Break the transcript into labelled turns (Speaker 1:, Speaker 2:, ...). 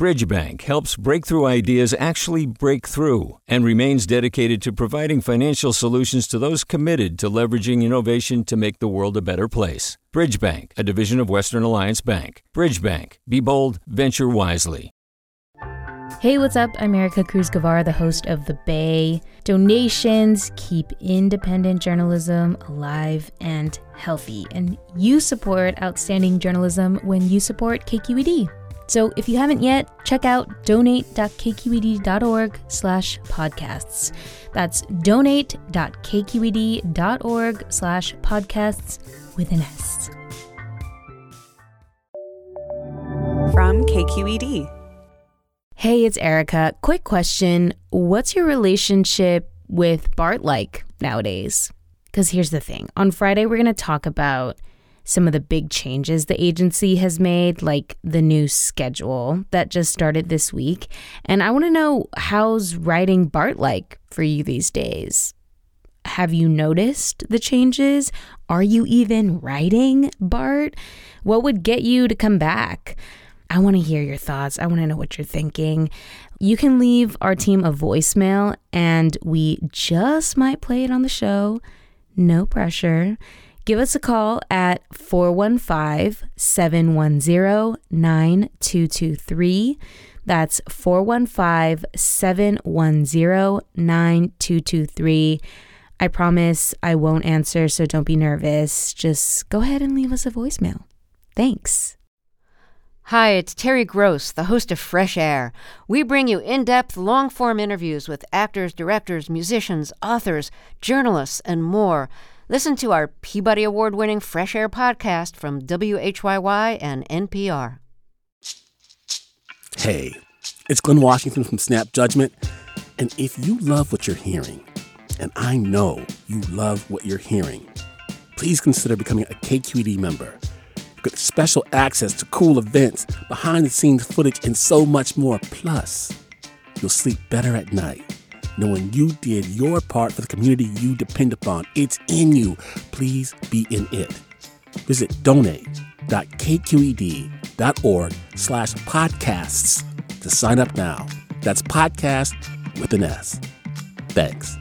Speaker 1: Bridgebank helps breakthrough ideas actually break through and remains dedicated to providing financial solutions to those committed to leveraging innovation to make the world a better place. Bridgebank, a division of Western Alliance Bank. Bridgebank, be bold, venture wisely.
Speaker 2: Hey, what's up? I'm Erica Cruz Guevara, the host of The Bay. Donations keep independent journalism alive and healthy, and you support outstanding journalism when you support KQED. So if you haven't yet, check out donate.kqed.org slash podcasts. That's donate.kqed.org slash podcasts with an S.
Speaker 3: From KQED.
Speaker 2: Hey, it's Erica. Quick question. What's your relationship with BART like nowadays? Because here's the thing. On Friday, we're going to talk about some of the big changes the agency has made, like the new schedule that just started this week. And I want to know how's riding BART like for you these days? Have you noticed the changes? Are you even riding BART? What would get you to come back? I want to hear your thoughts. I want to know what you're thinking. You can leave our team a voicemail and we just might play it on the show. No pressure give us a call at 415 710 9223. That's 415 710 9223. I promise I won't answer, so don't be nervous. Just go ahead and leave us a voicemail. Thanks.
Speaker 4: Hi, it's Terry Gross, the host of Fresh Air. We bring you in depth, long form interviews with actors, directors, musicians, authors, journalists, and more. Listen to our Peabody Award winning Fresh Air podcast from WHYY and NPR.
Speaker 5: Hey, it's Glynn Washington from Snap Judgment. And if you love what you're hearing, and I know you love what you're hearing, please consider becoming a KQED member. You get special access to cool events, behind the scenes footage, and so much more. Plus, you'll sleep better at night knowing you did your part for the community you depend upon. It's in you. Please be in it. Visit donate.kqed.org slash podcasts to sign up now. That's podcast with an S. Thanks.